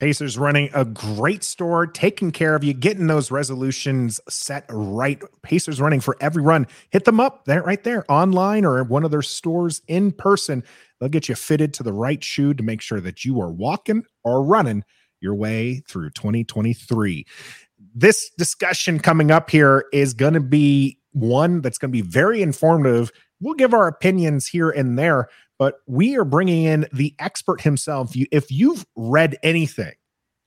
Pacers running a great store, taking care of you, getting those resolutions set right. Pacers running for every run. Hit them up there, right there, online or at one of their stores in person. They'll get you fitted to the right shoe to make sure that you are walking or running your way through 2023. This discussion coming up here is going to be one that's going to be very informative. We'll give our opinions here and there, but we are bringing in the expert himself. if you've read anything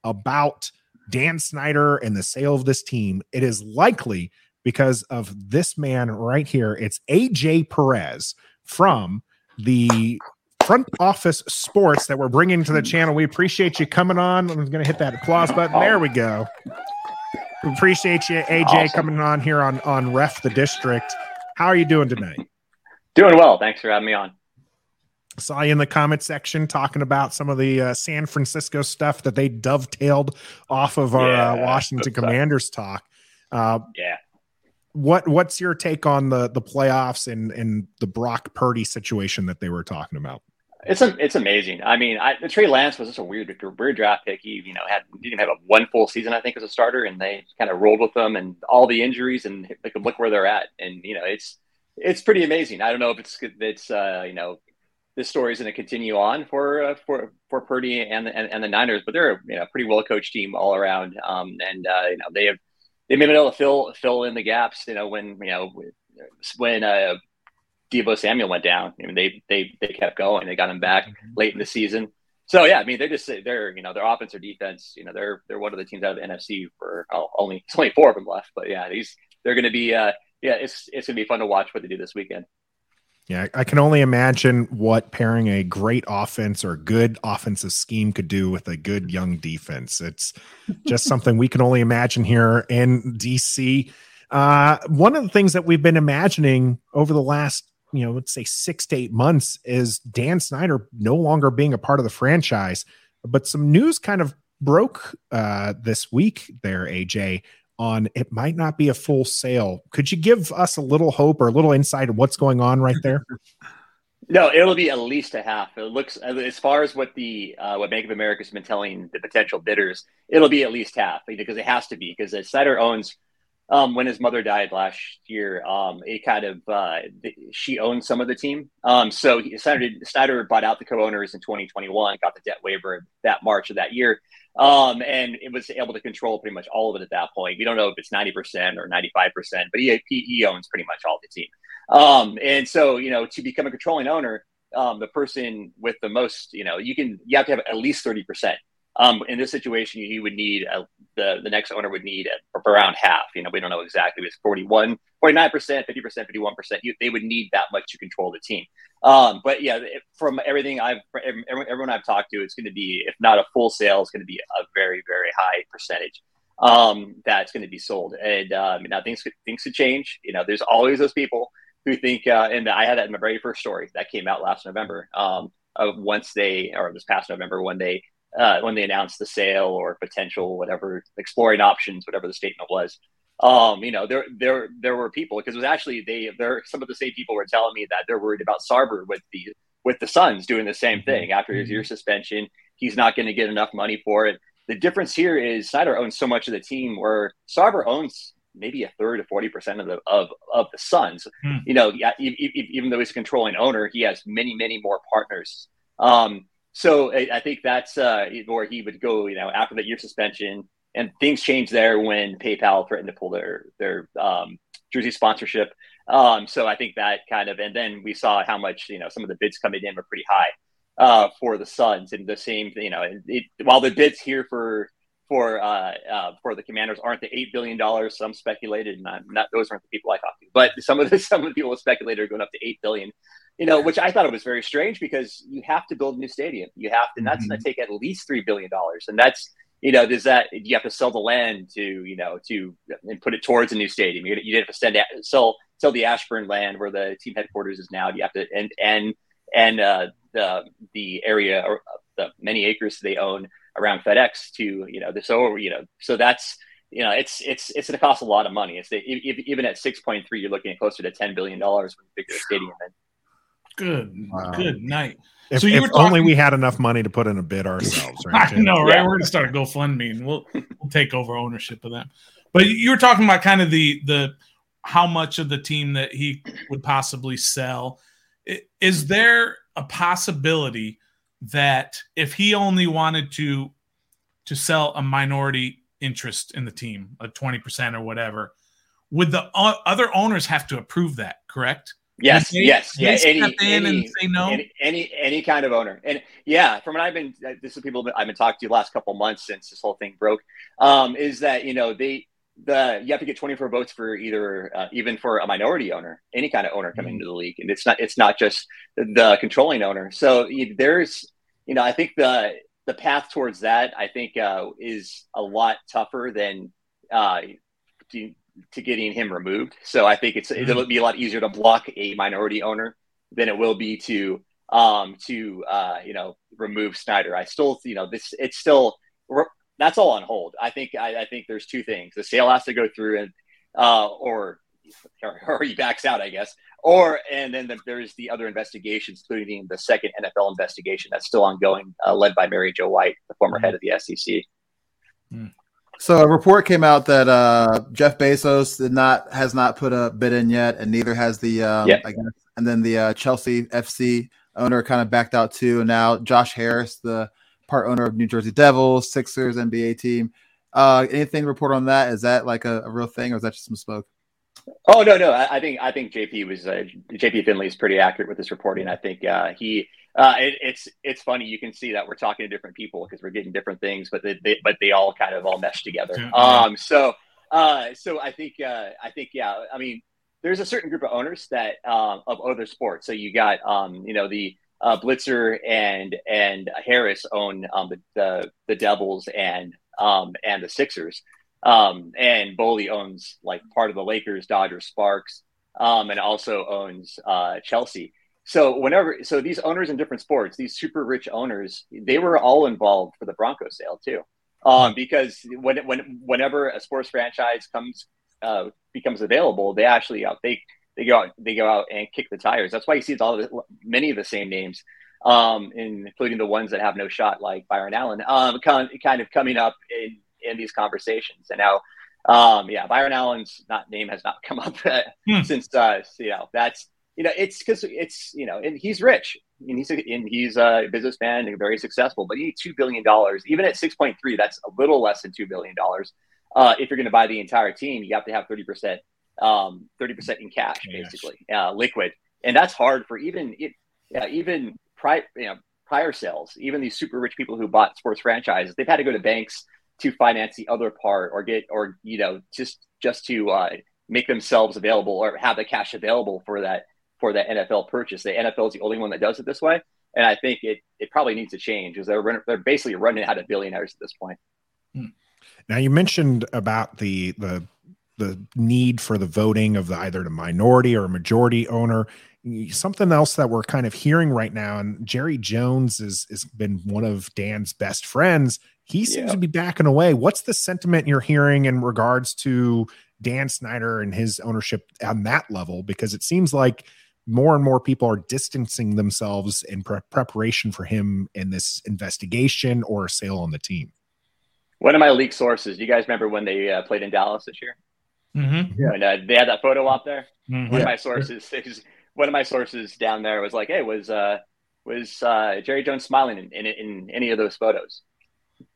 about Dan Snyder and the sale of this team, it is likely because of this man right here. It's AJ Perez from the front office sports that we're bringing to the channel. We appreciate you coming on. I'm going to hit that applause button. There we go. We appreciate you, AJ, awesome. coming on here on on Ref the District. How are you doing tonight? Doing well. Thanks for having me on. Saw you in the comment section talking about some of the uh, San Francisco stuff that they dovetailed off of our uh, yeah, uh, Washington Commanders talk. Uh, yeah. What What's your take on the the playoffs and and the Brock Purdy situation that they were talking about? It's a, it's amazing. I mean, I, Trey Lance was just a weird weird draft pick. He you know had didn't have a one full season I think as a starter, and they kind of rolled with them and all the injuries, and they could look where they're at. And you know, it's it's pretty amazing. I don't know if it's it's uh, you know this story is going to continue on for uh, for for Purdy and the, and, and, the Niners, but they're a you know, pretty well coached team all around, um, and uh, you know they have they've been able to fill fill in the gaps. You know when you know when uh, Deebo Samuel went down. I mean, they they they kept going. They got him back mm-hmm. late in the season. So yeah, I mean, they're just they're you know their offense or defense. You know, they're they're one of the teams out of the NFC for oh, only it's only four of them left. But yeah, these they're going to be uh, yeah, it's it's going to be fun to watch what they do this weekend. Yeah, I can only imagine what pairing a great offense or good offensive scheme could do with a good young defense. It's just something we can only imagine here in DC. Uh, one of the things that we've been imagining over the last you know, let's say six to eight months is Dan Snyder no longer being a part of the franchise. But some news kind of broke uh, this week there, AJ, on it might not be a full sale. Could you give us a little hope or a little insight of what's going on right there? No, it'll be at least a half. It looks as far as what the uh, what Bank of America's been telling the potential bidders, it'll be at least half because it has to be because Snyder owns um, when his mother died last year, um, it kind of uh, she owned some of the team. Um, so Snyder, Snyder bought out the co-owners in 2021, got the debt waiver that March of that year, um, and it was able to control pretty much all of it at that point. We don't know if it's 90% or 95%, but he, he owns pretty much all the team. Um, and so you know to become a controlling owner, um, the person with the most, you know, you can you have to have at least 30 percent um, in this situation, you would need a, the the next owner would need around half. You know, we don't know exactly. It's 41, 49 percent, 50 percent, 51 percent. They would need that much to control the team. Um, but yeah, from everything I've everyone I've talked to, it's going to be if not a full sale, it's going to be a very very high percentage um, that's going to be sold. And um, now things could things could change. You know, there's always those people who think, uh, and I had that in my very first story that came out last November. Um, of once they or this past November when they uh, when they announced the sale or potential whatever exploring options, whatever the statement was. Um, you know, there there there were people because it was actually they there some of the same people were telling me that they're worried about Sarver with the with the Suns doing the same mm-hmm. thing after his year mm-hmm. suspension. He's not going to get enough money for it. The difference here is Snyder owns so much of the team where Sarver owns maybe a third to 40% of the of, of the Suns. Hmm. You know, even though he's a controlling owner, he has many, many more partners. Um, so I, I think that's uh, where he would go. You know, after that year suspension, and things changed there when PayPal threatened to pull their their um, jersey sponsorship. Um, so I think that kind of, and then we saw how much you know some of the bids coming in were pretty high uh, for the Suns, and the same, you know, it, while the bids here for for uh, uh, for the Commanders aren't the eight billion dollars. Some speculated, and I'm not those aren't the people I talked to, but some of the some of the people speculated are going up to eight billion. You know, which I thought it was very strange because you have to build a new stadium. You have to, and that's mm-hmm. going to take at least three billion dollars, and that's you know, does that you have to sell the land to you know to and put it towards a new stadium? You you have to send sell sell the Ashburn land where the team headquarters is now. You have to and and and uh, the the area or the many acres they own around FedEx to you know the so you know so that's you know it's it's it's going to cost a lot of money. It's the, even at six point three, you're looking at closer to ten billion dollars with a bigger stadium. And Good, wow. good night. If, so you if were talking, only we had enough money to put in a bid ourselves, right? I know, right? Yeah. We're gonna start a GoFundMe and we'll we'll take over ownership of them. But you were talking about kind of the the how much of the team that he would possibly sell. Is there a possibility that if he only wanted to to sell a minority interest in the team, a twenty percent or whatever, would the other owners have to approve that? Correct? Yes, they, yes, yeah. Any, any, no? any, any, any kind of owner, and yeah, from what I've been, uh, this is people I've been talking to the last couple months since this whole thing broke, um, is that you know they the you have to get 24 votes for either uh, even for a minority owner, any kind of owner coming mm-hmm. into the league, and it's not it's not just the controlling owner. So there's you know I think the the path towards that I think uh, is a lot tougher than uh, to getting him removed. So I think it's mm-hmm. it'll be a lot easier to block a minority owner than it will be to um to uh you know remove Snyder. I still you know this it's still that's all on hold. I think I, I think there's two things: the sale has to go through and uh or or he backs out, I guess. Or and then the, there's the other investigations, including the second NFL investigation that's still ongoing, uh, led by Mary Jo White, the former mm-hmm. head of the SEC. Mm. So a report came out that uh, Jeff Bezos did not has not put a bid in yet, and neither has the um, yeah. I guess, and then the uh, Chelsea FC owner kind of backed out too. And now Josh Harris, the part owner of New Jersey Devils, Sixers NBA team. Uh, anything to report on that? Is that like a, a real thing, or is that just some smoke? Oh no, no. I, I think I think JP was uh, JP Finley is pretty accurate with his reporting. I think uh, he uh, it, it's it's funny. You can see that we're talking to different people because we're getting different things, but they, they, but they all kind of all mesh together. Um, so uh, so I think uh, I think yeah. I mean, there's a certain group of owners that um, of other sports. So you got um, you know the uh, Blitzer and and Harris own um, the, the the Devils and um, and the Sixers. Um, and Boehly owns like part of the Lakers, Dodgers, Sparks, um, and also owns uh, Chelsea. So whenever, so these owners in different sports, these super rich owners, they were all involved for the Broncos sale too, um, because when when whenever a sports franchise comes uh, becomes available, they actually uh, they they go out they go out and kick the tires. That's why you see all the, many of the same names, um, including the ones that have no shot, like Byron Allen, um, kind kind of coming up in in these conversations. And now, um, yeah, Byron Allen's not name has not come up uh, hmm. since uh, you know that's you know, it's because it's you know, and he's rich, and he's a, and he's a businessman and very successful. But you need two billion dollars, even at six point three, that's a little less than two billion dollars. Uh, if you're going to buy the entire team, you have to have thirty percent, um, thirty percent in cash, basically, uh, liquid, and that's hard for even it, yeah, even prior, you know, prior sales. Even these super rich people who bought sports franchises, they've had to go to banks to finance the other part, or get, or you know, just just to uh, make themselves available or have the cash available for that for the NFL purchase. The NFL is the only one that does it this way, and I think it it probably needs to change because they're they're basically running out of billionaires at this point. Hmm. Now you mentioned about the the the need for the voting of the either the minority or a majority owner. Something else that we're kind of hearing right now, and Jerry Jones is has been one of Dan's best friends. He seems yeah. to be backing away. What's the sentiment you're hearing in regards to Dan Snyder and his ownership on that level? Because it seems like more and more people are distancing themselves in pre- preparation for him in this investigation or a sale on the team. One of my leak sources. Do you guys remember when they uh, played in Dallas this year? Mm-hmm. Yeah, and uh, they had that photo op there. Mm-hmm. One of my sources, one of my sources down there was like, "Hey, was uh, was uh, Jerry Jones smiling in, in, in any of those photos?"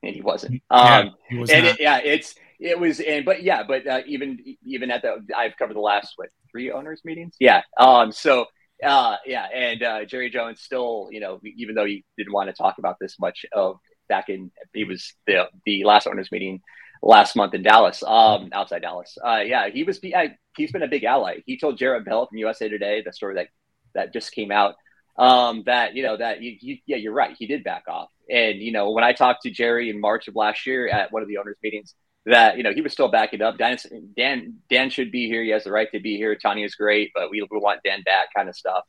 And he wasn't. Um, yeah, he was and it, yeah, it's it was, and but yeah, but uh, even even at the I've covered the last what three owners meetings. Yeah. Um. So. Uh, yeah, and uh, Jerry Jones still, you know, even though he didn't want to talk about this much of back in, he was the the last owners meeting last month in Dallas, um, outside Dallas. Uh, yeah, he was. he's been a big ally. He told Jarrett Bell from USA Today the story that that just came out. Um, that you know that you, you, yeah, you're right. He did back off, and you know when I talked to Jerry in March of last year at one of the owners meetings, that you know he was still backing up. Dan, Dan, Dan should be here. He has the right to be here. Tanya is great, but we, we want Dan back, kind of stuff.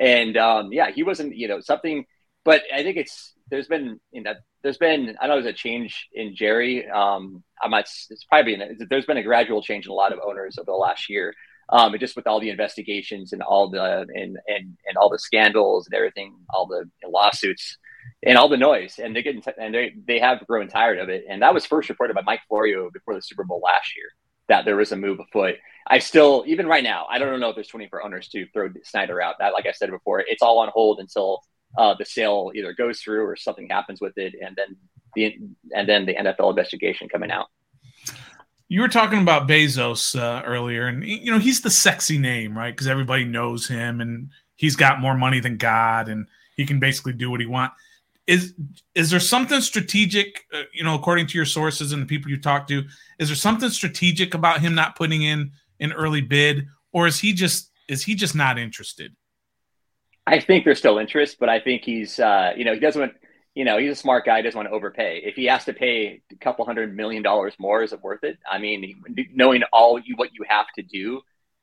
And um, yeah, he wasn't, you know, something. But I think it's there's been you know there's been I know there's a change in Jerry. Um, I might it's probably been, there's been a gradual change in a lot of owners over the last year. Um, just with all the investigations and all the and and and all the scandals and everything, all the lawsuits and all the noise, and they get and they they have grown tired of it. And that was first reported by Mike Florio before the Super Bowl last year that there was a move afoot. I still, even right now, I don't know if there's 24 owners to throw Snyder out. That, like I said before, it's all on hold until uh, the sale either goes through or something happens with it, and then the and then the NFL investigation coming out. You were talking about Bezos uh, earlier, and you know he's the sexy name, right? Because everybody knows him, and he's got more money than God, and he can basically do what he wants. Is is there something strategic, uh, you know, according to your sources and the people you talk to? Is there something strategic about him not putting in an early bid, or is he just is he just not interested? I think there's still interest, but I think he's, uh, you know, he doesn't want, you know, he's a smart guy. He doesn't want to overpay. If he has to pay a couple hundred million dollars more, is it worth it? I mean, knowing all you what you have to do,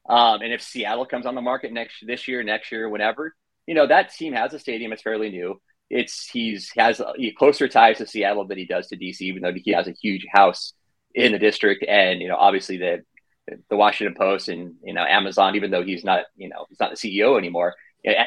um, and if Seattle comes on the market next this year, next year, whenever, you know, that team has a stadium. It's fairly new. It's he's has he closer ties to Seattle than he does to DC, even though he has a huge house in the district, and you know, obviously the the Washington Post and you know Amazon, even though he's not you know he's not the CEO anymore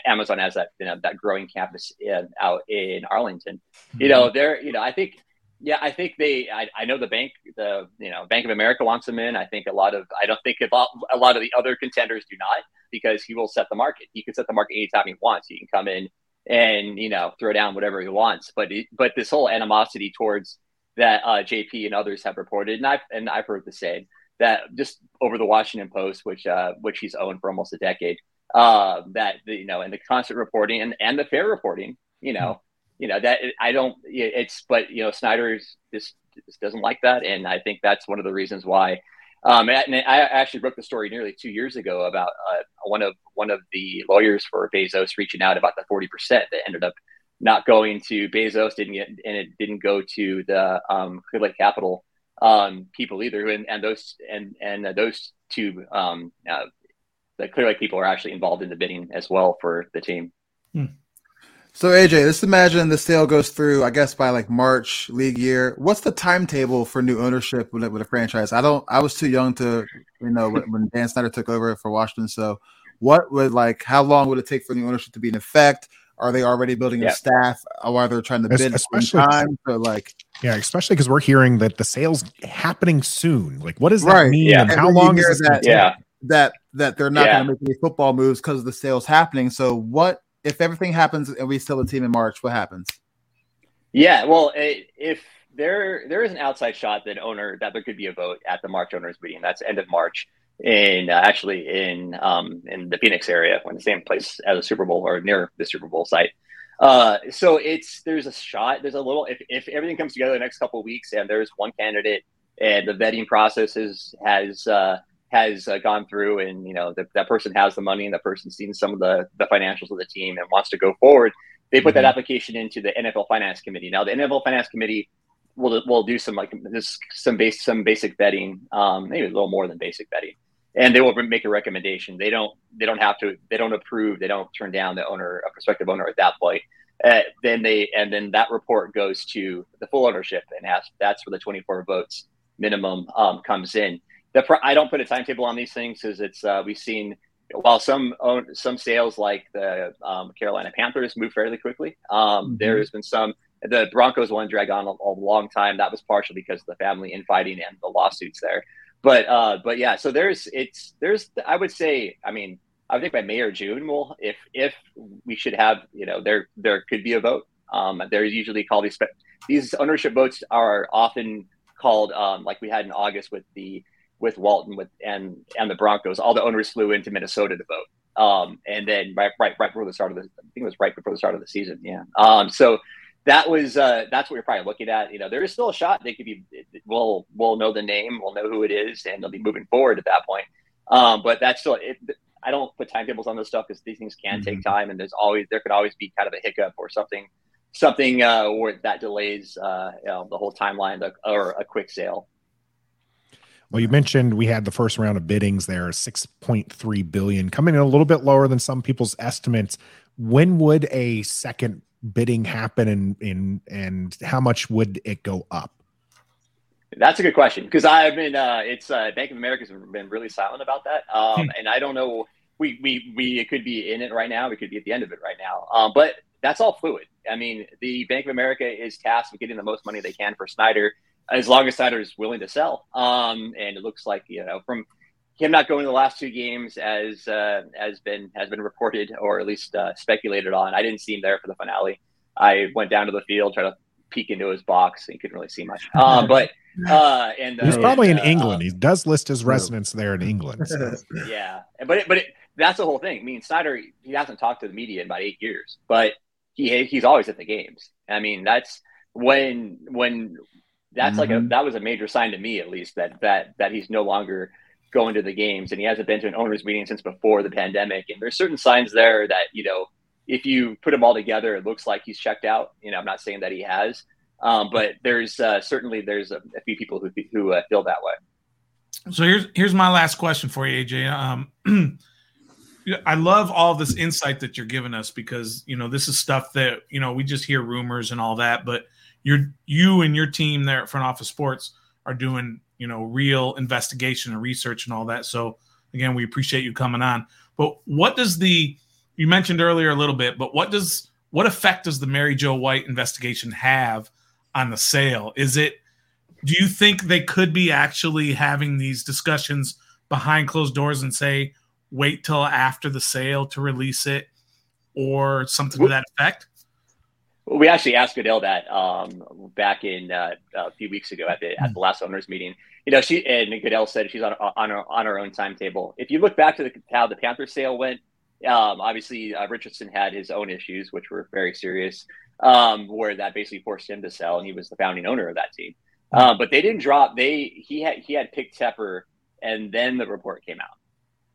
Amazon has that you know, that growing campus in, out in Arlington. Mm-hmm. You know, they're you know I think yeah I think they I, I know the bank the you know Bank of America wants him in. I think a lot of I don't think a lot, a lot of the other contenders do not because he will set the market. He can set the market anytime he wants. He can come in and you know throw down whatever he wants. But it, but this whole animosity towards that uh, JP and others have reported, and I've and I've heard the same that just over the Washington Post, which uh, which he's owned for almost a decade uh, that you know, and the constant reporting and, and the fair reporting, you know, mm-hmm. you know that I don't. It's but you know, Snyder's just, just doesn't like that, and I think that's one of the reasons why. Um, and I actually broke the story nearly two years ago about uh, one of one of the lawyers for Bezos reaching out about the forty percent that ended up not going to Bezos, didn't get, and it didn't go to the um, Clearlake Capital um, people either, and, and those and and uh, those two um, uh, that clearly people are actually involved in the bidding as well for the team. Hmm. So AJ, let's imagine the sale goes through, I guess by like March league year. What's the timetable for new ownership with, with a franchise? I don't. I was too young to, you know, when Dan Snyder took over for Washington. So, what would like? How long would it take for new ownership to be in effect? Are they already building yeah. a staff, or are they trying to bid especially, time? So like, yeah, especially because we're hearing that the sales happening soon. Like, what does that right. mean? Yeah. And how long is that? Yeah, that that they're not yeah. going to make any football moves because of the sales happening. So what if everything happens and we still a team in March? What happens? Yeah, well, if there there is an outside shot that owner that there could be a vote at the March owners meeting. That's end of March in uh, actually in um, in the Phoenix area, in the same place as the Super Bowl or near the Super Bowl site. Uh, so it's there's a shot. There's a little if if everything comes together the next couple weeks and there's one candidate and the vetting process is, has uh, has uh, gone through and you know the, that person has the money and that person's seen some of the the financials of the team and wants to go forward they put mm-hmm. that application into the NFL finance committee. Now the NFL finance committee will will do some like this some base some basic vetting um, maybe a little more than basic vetting and they will make a recommendation. They don't they don't have to they don't approve they don't turn down the owner a prospective owner at that point. Uh, then they and then that report goes to the full ownership and has, that's where the 24 votes minimum um, comes in the I don't put a timetable on these things because it's uh, we've seen while some own, some sales like the um, Carolina Panthers move fairly quickly. Um, mm-hmm. There has been some the Broncos one drag on a, a, long time. That was partially because of the family infighting and the lawsuits there. But uh, but yeah, so there's it's there's I would say I mean I think by May or June will if if we should have you know there there could be a vote. Um, they're usually called these these ownership votes are often called um, like we had in August with the with Walton with and and the Broncos. All the owners flew into Minnesota to vote. Um, and then right right right before the start of the I think it was right before the start of the season. Yeah. Um, so that was uh, that's what you're probably looking at. You know, there is still a shot they could be. We'll we'll know the name, we'll know who it is, and they'll be moving forward at that point. Um, but that's still it, I don't put timetables on this stuff because these things can mm-hmm. take time, and there's always there could always be kind of a hiccup or something something uh, where that delays uh, you know, the whole timeline or a quick sale. Well, you mentioned we had the first round of biddings there, 6.3 billion, coming in a little bit lower than some people's estimates. When would a second bidding happen and and and how much would it go up? That's a good question because I've been uh, it's uh, Bank of America's been really silent about that, um, hmm. and I don't know. We we we it could be in it right now. We could be at the end of it right now. Um, but that's all fluid. I mean, the Bank of America is tasked with getting the most money they can for Snyder, as long as Snyder is willing to sell. Um, and it looks like you know from him not going to the last two games as uh, has been has been reported or at least uh, speculated on. I didn't see him there for the finale. I went down to the field, tried to peek into his box. He couldn't really see much. Um, but uh, and he's probably in uh, England. He does list his residence there in England. So. yeah, but it, but it, that's the whole thing. I mean, Snyder he hasn't talked to the media in about eight years, but he he's always at the games. I mean, that's when when that's mm-hmm. like a mm-hmm. that was a major sign to me at least that that that he's no longer going to the games and he hasn't been to an owners meeting since before the pandemic and there's certain signs there that you know if you put them all together, it looks like he's checked out. You know, I'm not saying that he has, um, but there's uh, certainly there's a, a, few people who who uh, feel that way. So here's here's my last question for you, AJ. Um, I love all this insight that you're giving us because you know this is stuff that you know we just hear rumors and all that, but you're you and your team there at Front Office Sports are doing you know real investigation and research and all that. So again, we appreciate you coming on. But what does the you mentioned earlier a little bit, but what does what effect does the Mary Jo White investigation have on the sale? Is it do you think they could be actually having these discussions behind closed doors and say wait till after the sale to release it or something to that effect? We actually asked Goodell that um, back in uh, a few weeks ago at the at the last owners meeting. You know, she and Goodell said she's on on her on her own timetable. If you look back to the, how the Panther sale went, um, obviously, uh, Richardson had his own issues, which were very serious, um, where that basically forced him to sell, and he was the founding owner of that team. Uh, but they didn't drop. They he had he had picked Tepper, and then the report came out.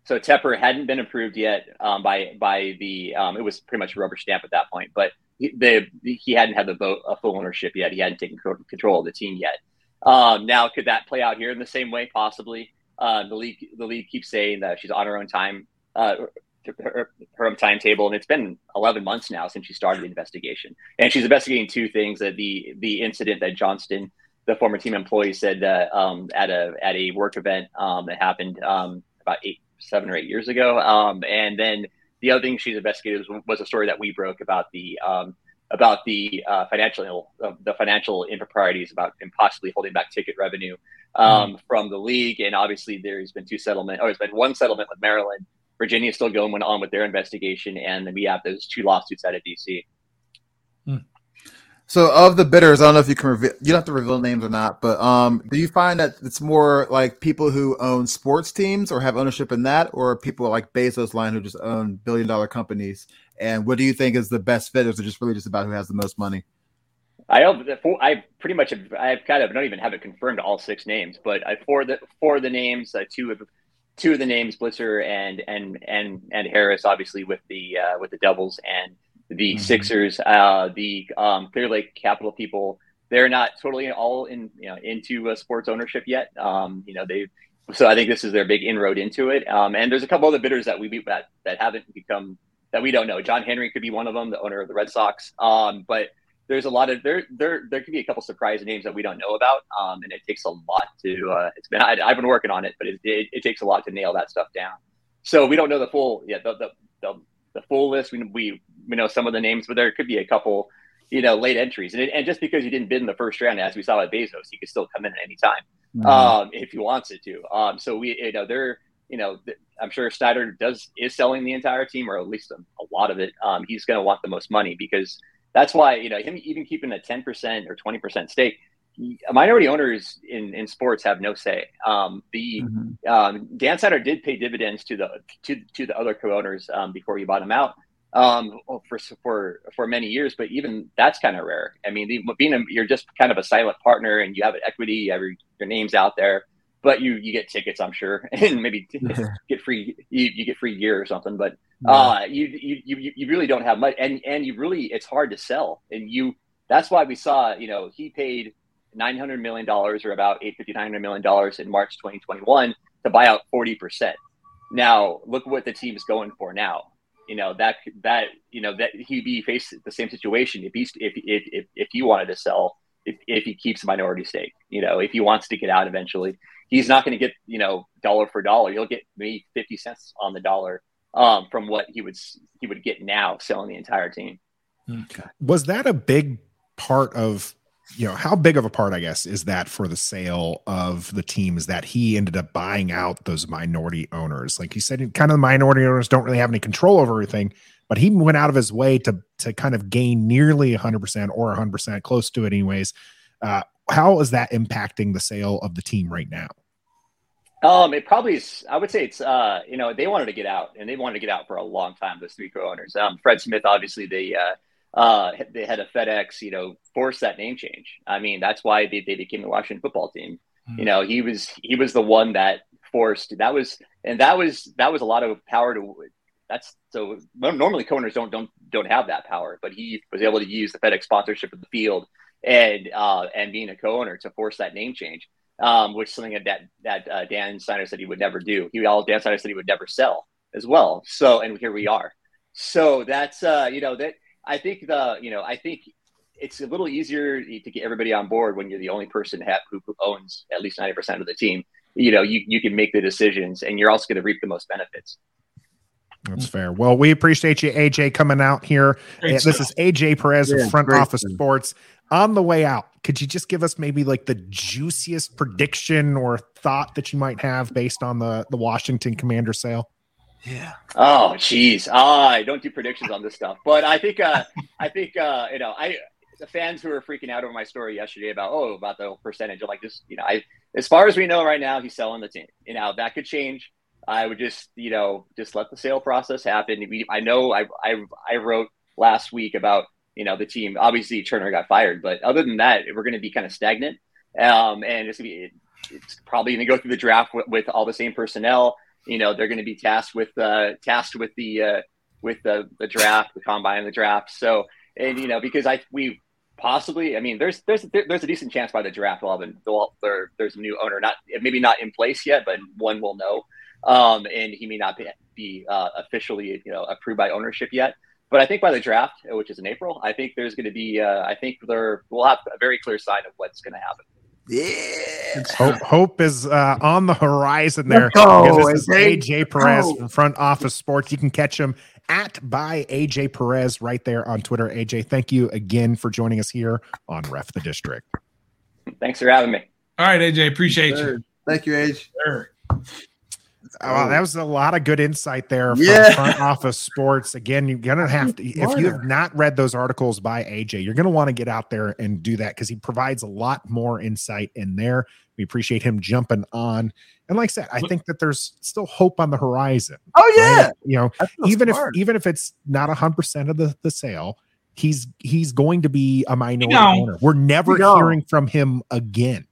So Tepper hadn't been approved yet um, by by the. Um, it was pretty much a rubber stamp at that point, but he, hadn't had the vote a full ownership yet. He hadn't taken control of the team yet. Um, now, could that play out here in the same way? Possibly. Uh, the league the league keeps saying that she's on her own time. Uh, her, her timetable, and it's been 11 months now since she started the investigation. And she's investigating two things: that the the incident that Johnston, the former team employee, said that um, at a at a work event um, that happened um, about eight, seven or eight years ago, um, and then the other thing she's investigated was, was, a story that we broke about the um, about the uh, financial uh, the financial improprieties about possibly holding back ticket revenue um, mm. from the league. And obviously, there's been two settlement, or there's been one settlement with Maryland Virginia is still going on with their investigation, and we have those two lawsuits out of DC. Hmm. So, of the bidders, I don't know if you can reveal. You don't have to reveal names or not, but um, do you find that it's more like people who own sports teams or have ownership in that, or people like Bezos line who just own billion dollar companies? And what do you think is the best fit? Is it just really just about who has the most money? I for, I pretty much have, I've kind of don't even have it confirmed all six names, but I, for the for the names, uh, two have two of the names, Blitzer and and and and Harris, obviously with the uh, with the Devils and the mm-hmm. Sixers. Uh, the um, Clearlake Capital people, they're not totally all in you know into uh, sports ownership yet. Um, you know they. So I think this is their big inroad into it. Um, and there's a couple other bidders that we beat that that haven't become that we don't know. John Henry could be one of them, the owner of the Red Sox. Um, but there's a lot of there there there could be a couple surprise names that we don't know about, um, and it takes a lot to. Uh, it's been I, have been working on it, but it, it, it, takes a lot to nail that stuff down. So we don't know the full yeah the the the, the full list. We, we we know some of the names, but there could be a couple you know late entries, and it, and just because you didn't bid in the first round, as we saw at Bezos, he could still come in at any time mm-hmm. um, if he wants it to. Um, so we you know they're you know I'm sure Snyder does is selling the entire team or at least a, a lot of it. Um, he's going to want the most money because that's why you know him even keeping a 10% or 20% stake minority owners in, in sports have no say. Um, the mm-hmm. um, Dan Snyder did pay dividends to the to, to the other co-owners um, before he bought them out um, for for for many years. But even that's kind of rare. I mean, the, being a, you're just kind of a silent partner, and you have an equity, you have your, your name's out there, but you you get tickets, I'm sure, and maybe get free you, you get free gear or something. But uh, you, you you you really don't have much, and and you really it's hard to sell, and you that's why we saw you know he paid nine hundred million dollars or about eight fifty nine hundred million dollars in March twenty twenty one to buy out forty percent. Now look what the team is going for now. You know that that you know that he'd be faced the same situation if he if if if, if he wanted to sell if, if he keeps a minority stake. You know, if he wants to get out eventually, he's not going to get you know dollar for dollar. He'll get maybe fifty cents on the dollar um, from what he would he would get now selling the entire team. Okay. Was that a big part of you know how big of a part i guess is that for the sale of the teams that he ended up buying out those minority owners like you said kind of the minority owners don't really have any control over everything but he went out of his way to to kind of gain nearly 100% or 100% close to it anyways uh, how is that impacting the sale of the team right now um, it probably is. I would say it's uh, you know, they wanted to get out, and they wanted to get out for a long time. Those three co-owners, um, Fred Smith, obviously the uh, uh, the head of FedEx, you know, forced that name change. I mean, that's why they, they became the Washington football team. Mm-hmm. You know, he was he was the one that forced that was and that was that was a lot of power to that's so normally co-owners don't don't don't have that power, but he was able to use the FedEx sponsorship of the field and uh, and being a co-owner to force that name change, um, which is something that that uh, Dan Snyder said he would never do. He all Dan Snyder said he would never sell as well. So and here we are. So that's uh, you know that I think the you know I think it's a little easier to get everybody on board when you're the only person have, who owns at least ninety percent of the team. You know, you you can make the decisions, and you're also going to reap the most benefits. That's fair. Well, we appreciate you, AJ, coming out here. Great this stuff. is AJ Perez yeah, of Front Office stuff. Sports. On the way out, could you just give us maybe like the juiciest prediction or thought that you might have based on the the Washington Commander sale? Yeah. Oh, jeez. Ah, I don't do predictions on this stuff, but I think, uh, I think, uh, you know, I, the fans who were freaking out over my story yesterday about, oh, about the percentage of like this, you know, I, as far as we know right now, he's selling the team. You know, that could change. I would just, you know, just let the sale process happen. We, I know I, I, I wrote last week about, you know, the team. Obviously, Turner got fired, but other than that, we're going to be kind of stagnant. Um, and it's gonna be, it's probably going to go through the draft with all the same personnel you know they're going to be tasked with uh, tasked with the uh, with the, the draft, the combine, the draft. So and you know because I we possibly I mean there's there's there's a decent chance by the draft we'll have a, we'll, there, there's a new owner not maybe not in place yet, but one will know, um, and he may not be, be uh, officially you know approved by ownership yet. But I think by the draft, which is in April, I think there's going to be. Uh, I think there we'll have a very clear sign of what's going to happen. Yeah. Hope, hope is uh, on the horizon there. Go, this is AJ Perez go. from Front Office Sports. You can catch him at by AJ Perez right there on Twitter. AJ, thank you again for joining us here on Ref the District. Thanks for having me. All right, AJ, appreciate sure. you. Thank you, AJ. Sure. Oh, that was a lot of good insight there from yeah. front office sports. Again, you're gonna have to if you have not read those articles by AJ, you're gonna want to get out there and do that because he provides a lot more insight in there. We appreciate him jumping on. And like I said, I think that there's still hope on the horizon. Oh yeah. Right? You know, even smart. if even if it's not hundred percent of the, the sale, he's he's going to be a minority owner. We're never hearing from him again.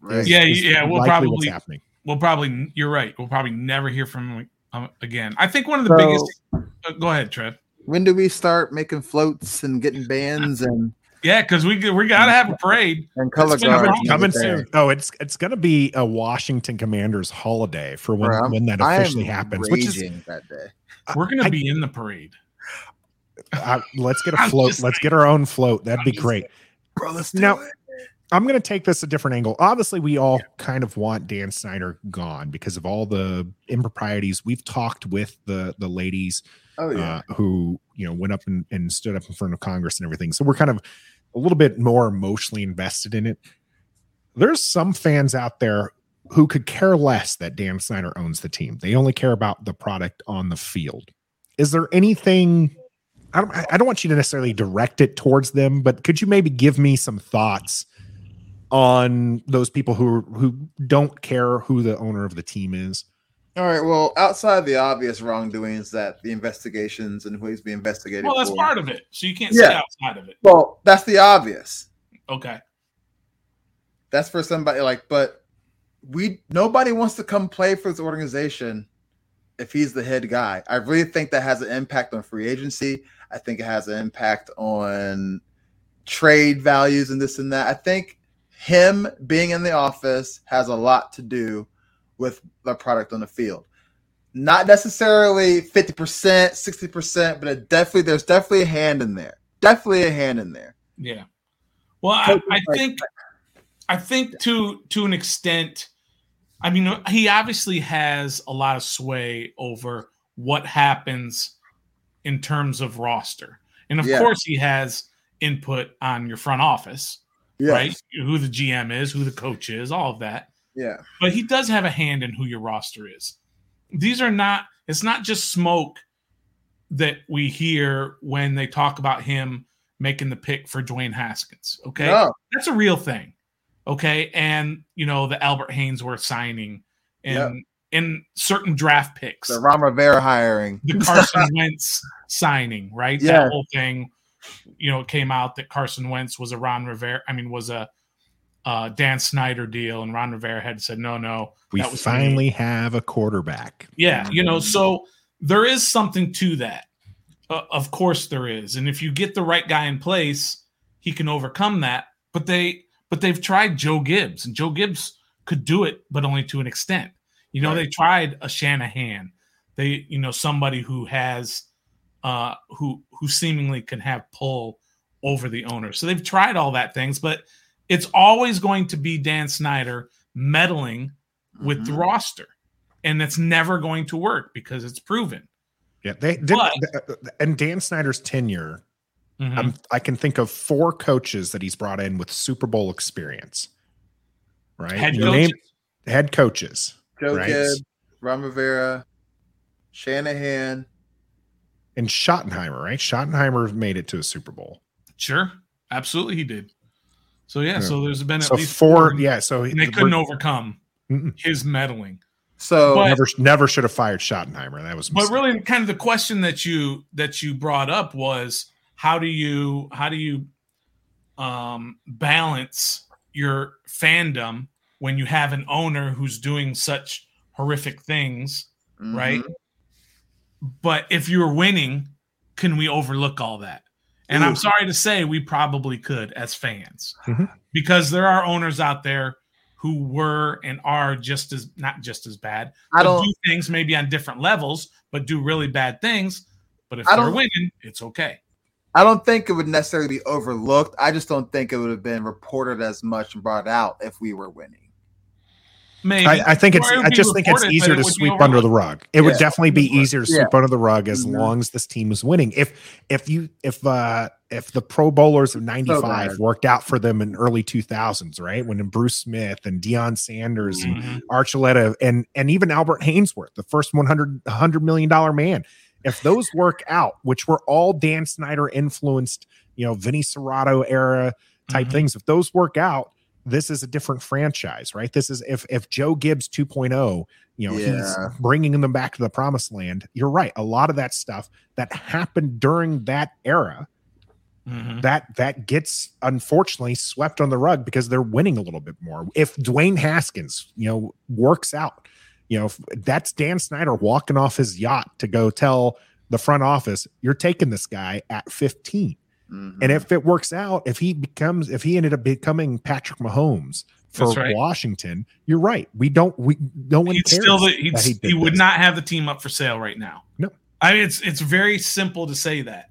Right. Yeah, yeah, we'll probably what's happening we'll probably you're right. We'll probably never hear from him um, again. I think one of the so, biggest. Uh, go ahead, Trev. When do we start making floats and getting bands and? Yeah, because we we gotta have a parade and color guard coming soon. Oh, it's it's gonna be a Washington Commanders holiday for when Bro, when that officially happens. Which is that day. We're gonna I, be in the parade. Uh, let's get a float. Let's get our own float. That'd I'm be great. Bro, let's do now, it. I'm going to take this a different angle. Obviously, we all kind of want Dan Snyder gone because of all the improprieties. We've talked with the the ladies oh, yeah. uh, who you know went up and, and stood up in front of Congress and everything. So we're kind of a little bit more emotionally invested in it. There's some fans out there who could care less that Dan Snyder owns the team. They only care about the product on the field. Is there anything? I don't, I don't want you to necessarily direct it towards them, but could you maybe give me some thoughts? On those people who who don't care who the owner of the team is. All right. Well, outside the obvious wrongdoings that the investigations and who he's being investigated. Well, that's for, part of it. So you can't yeah. say outside of it. Well, that's the obvious. Okay. That's for somebody like, but we nobody wants to come play for this organization if he's the head guy. I really think that has an impact on free agency. I think it has an impact on trade values and this and that. I think him being in the office has a lot to do with the product on the field. Not necessarily 50%, 60%, but it definitely there's definitely a hand in there. Definitely a hand in there. Yeah. Well, I, I think I think to to an extent, I mean, he obviously has a lot of sway over what happens in terms of roster, and of Yeah. course, he has input on your front office, Yes. right? Who the GM is, who the coach is, all of that. Yeah. But he does have a hand in who your roster is. These are not. It's not just smoke that we hear when they talk about him making the pick for Dwayne Haskins. Okay, No. that's a real thing. Okay. And, you know, the Albert Haynesworth signing and in certain draft picks, The Ron Rivera hiring. the Carson Wentz signing, right? Yeah. That whole thing, you know, it came out that Carson Wentz was a Ron Rivera, I mean, was a uh, Dan Snyder deal, and Ron Rivera had said, no, no. We that was me." finally have a quarterback. Yeah, you know, so there is something to that. Uh, of course there is. And if you get the right guy in place, he can overcome that. But they but they've tried Joe Gibbs and Joe Gibbs could do it but only to an extent. You know, Right. they tried a Shanahan. They, you know, somebody who has uh who who seemingly can have pull over the owner. So they've tried all that things, but it's always going to be Dan Snyder meddling with the Mhm. roster. And it's never going to work because it's proven. Yeah, they did. But- and Dan Snyder's tenure, Mhm. I'm, I can think of four coaches that he's brought in with Super Bowl experience. Right, Head coaches. name- head coaches. Joe Right. Gibbs, Ron Rivera, Shanahan. And Schottenheimer, right? Schottenheimer made it to a Super Bowl. Sure, absolutely, he did. So yeah, Yeah. so there's been at So least four, four, yeah. So and they we're- couldn't overcome Mm-mm. his meddling. So But- never, never should have fired Schottenheimer. That was, But really, kind of the question that you that you brought up was how do you how do you um, balance your fandom when you have an owner who's doing such horrific things, right? But if you're winning, can we overlook all that? And I'm sorry to say, we probably could as fans, Mhm. because there are owners out there who were and are just as not just as bad. I don't. do things maybe on different levels, but do really bad things. But if I they're winning, it's okay. I don't think it would necessarily be overlooked. I just don't think it would have been reported as much and brought out if we were winning. Maybe I, I think it's. It I just think it's easier it to would be sweep under the rug. It would definitely be easier to Yeah. sweep under the rug as Mhm. long as this team is winning. If if you if uh if the Pro Bowlers of '95 bad. worked out for them in early 2000s, right when Bruce Smith and Deion Sanders and Mhm. Archuleta and and even Albert Haynesworth, the first 100 100 million dollar man. If those work out, which were all Dan Snyder influenced, you know, Vinny Cerrato era type Mhm. things, if those work out, this is a different franchise, right? This is if if Joe Gibbs 2.0, you know, Yeah. he's bringing them back to the promised land. You're right. A lot of that stuff that happened during that era Mhm. that that gets unfortunately swept on the rug because they're winning a little bit more. If Dwayne Haskins, you know, works out, you know, if that's Dan Snyder walking off his yacht to go tell the front office, you're taking this guy at 15. Mhm. And if it works out, if he becomes, if he ended up becoming Patrick Mahomes for right. Washington, you're right. We don't, we no one he'd cares. still the, he'd, that he he, would this. not have the team up for sale right now. No. I mean it's it's very simple to say that.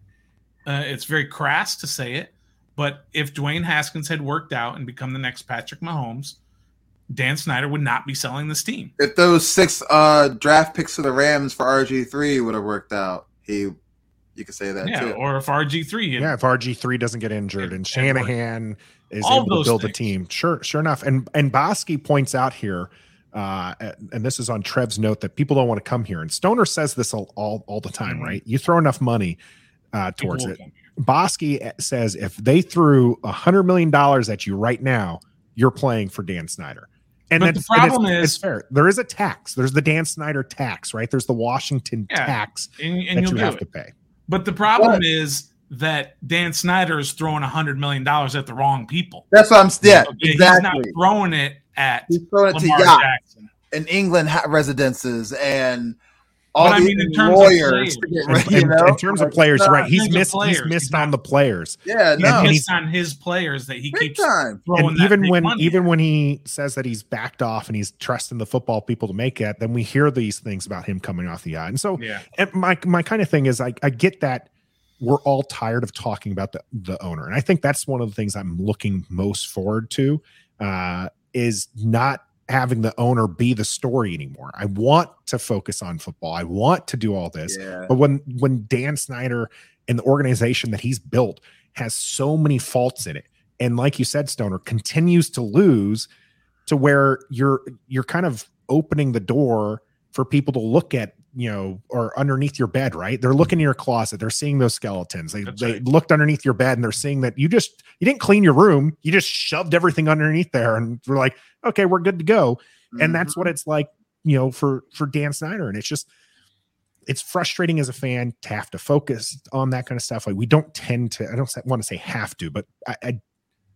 Uh, it's very crass to say it, but if Dwayne Haskins had worked out and become the next Patrick Mahomes, Dan Snyder would not be selling this team. if those six uh draft picks of the Rams for RG three would have worked out, he you could say that yeah, too. or if RG three, Yeah, if RG three doesn't get injured And- and and Shanahan is able to those build a team, sure, sure enough. And and Bosky points out here, uh, and this is on Trev's note that people don't want to come here. And Stoner says this all all, all the time, Mhm. right? You throw enough money uh, towards it. come. Bosky says if they threw a hundred million dollars at you right now, you're playing for Dan Snyder. And But the that's- and it's- problem it's is- fair. There is a tax. There's the Dan Snyder tax, right? There's the Washington Yeah, tax and, and that you'll you have it. to pay. But the problem is that Dan Snyder is throwing a hundred million dollars at the wrong people. That's what I'm saying. yeah, Okay, He's not throwing it at He's throwing it to Lamar yacht Jackson. and England residences and all But I the mean, in terms of lawyers. to players. get- In, you know? in terms of players, nah, right? He's missed. players, he's missed he's on the players. Yeah, And no, He's he's- on his players that he big keeps time. throwing and even when money even when he says that he's backed off and he's trusting the football people to make it, then we hear these things about him coming off the eye. And so, yeah, and my my kind of thing is, I I get that we're all tired of talking about the, the owner. And I think that's one of the things I'm looking most forward to uh, is not having the owner be the story anymore. I want to focus on football. I want to do all this. Yeah. But when when Dan Snyder and the organization that he's built has so many faults in it, and like you said, Stoner continues to lose to where you're you're kind of opening the door for people to look at you know or underneath your bed right they're looking in your closet they're seeing those skeletons they, they right. looked underneath your bed and they're seeing that you just you didn't clean your room you just shoved everything underneath there and we're like okay we're good to go mm-hmm. and that's what mm-hmm. it's like you know for for dan snyder and it's just it's frustrating as a fan to have to focus on that kind of stuff like we don't tend to i don't want to say have to but I, I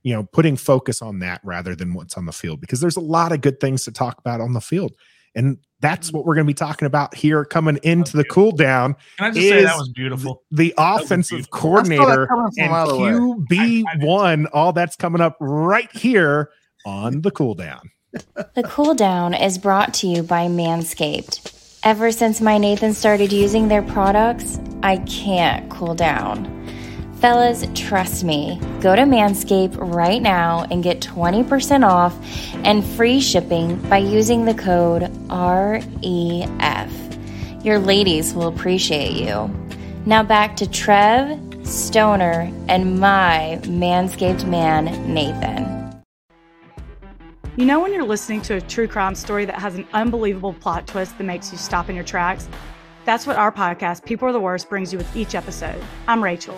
you know putting focus on that rather than what's on the field because there's a lot of good things to talk about on the field and that's mm. what we're going to be talking about here coming into the cool down. Can I just say that was beautiful? The, the offensive beautiful. coordinator and QB1, all that's coming up right here on the cool down. The cool down is brought to you by Manscaped. Ever since my Nathan started using their products, I can't cool down. Fellas, trust me. Go to Manscaped right now and get 20% off and free shipping by using the code REF. Your ladies will appreciate you. Now back to Trev, Stoner, and my Manscaped man, Nathan. You know, when you're listening to a true crime story that has an unbelievable plot twist that makes you stop in your tracks? That's what our podcast, People Are the Worst, brings you with each episode. I'm Rachel.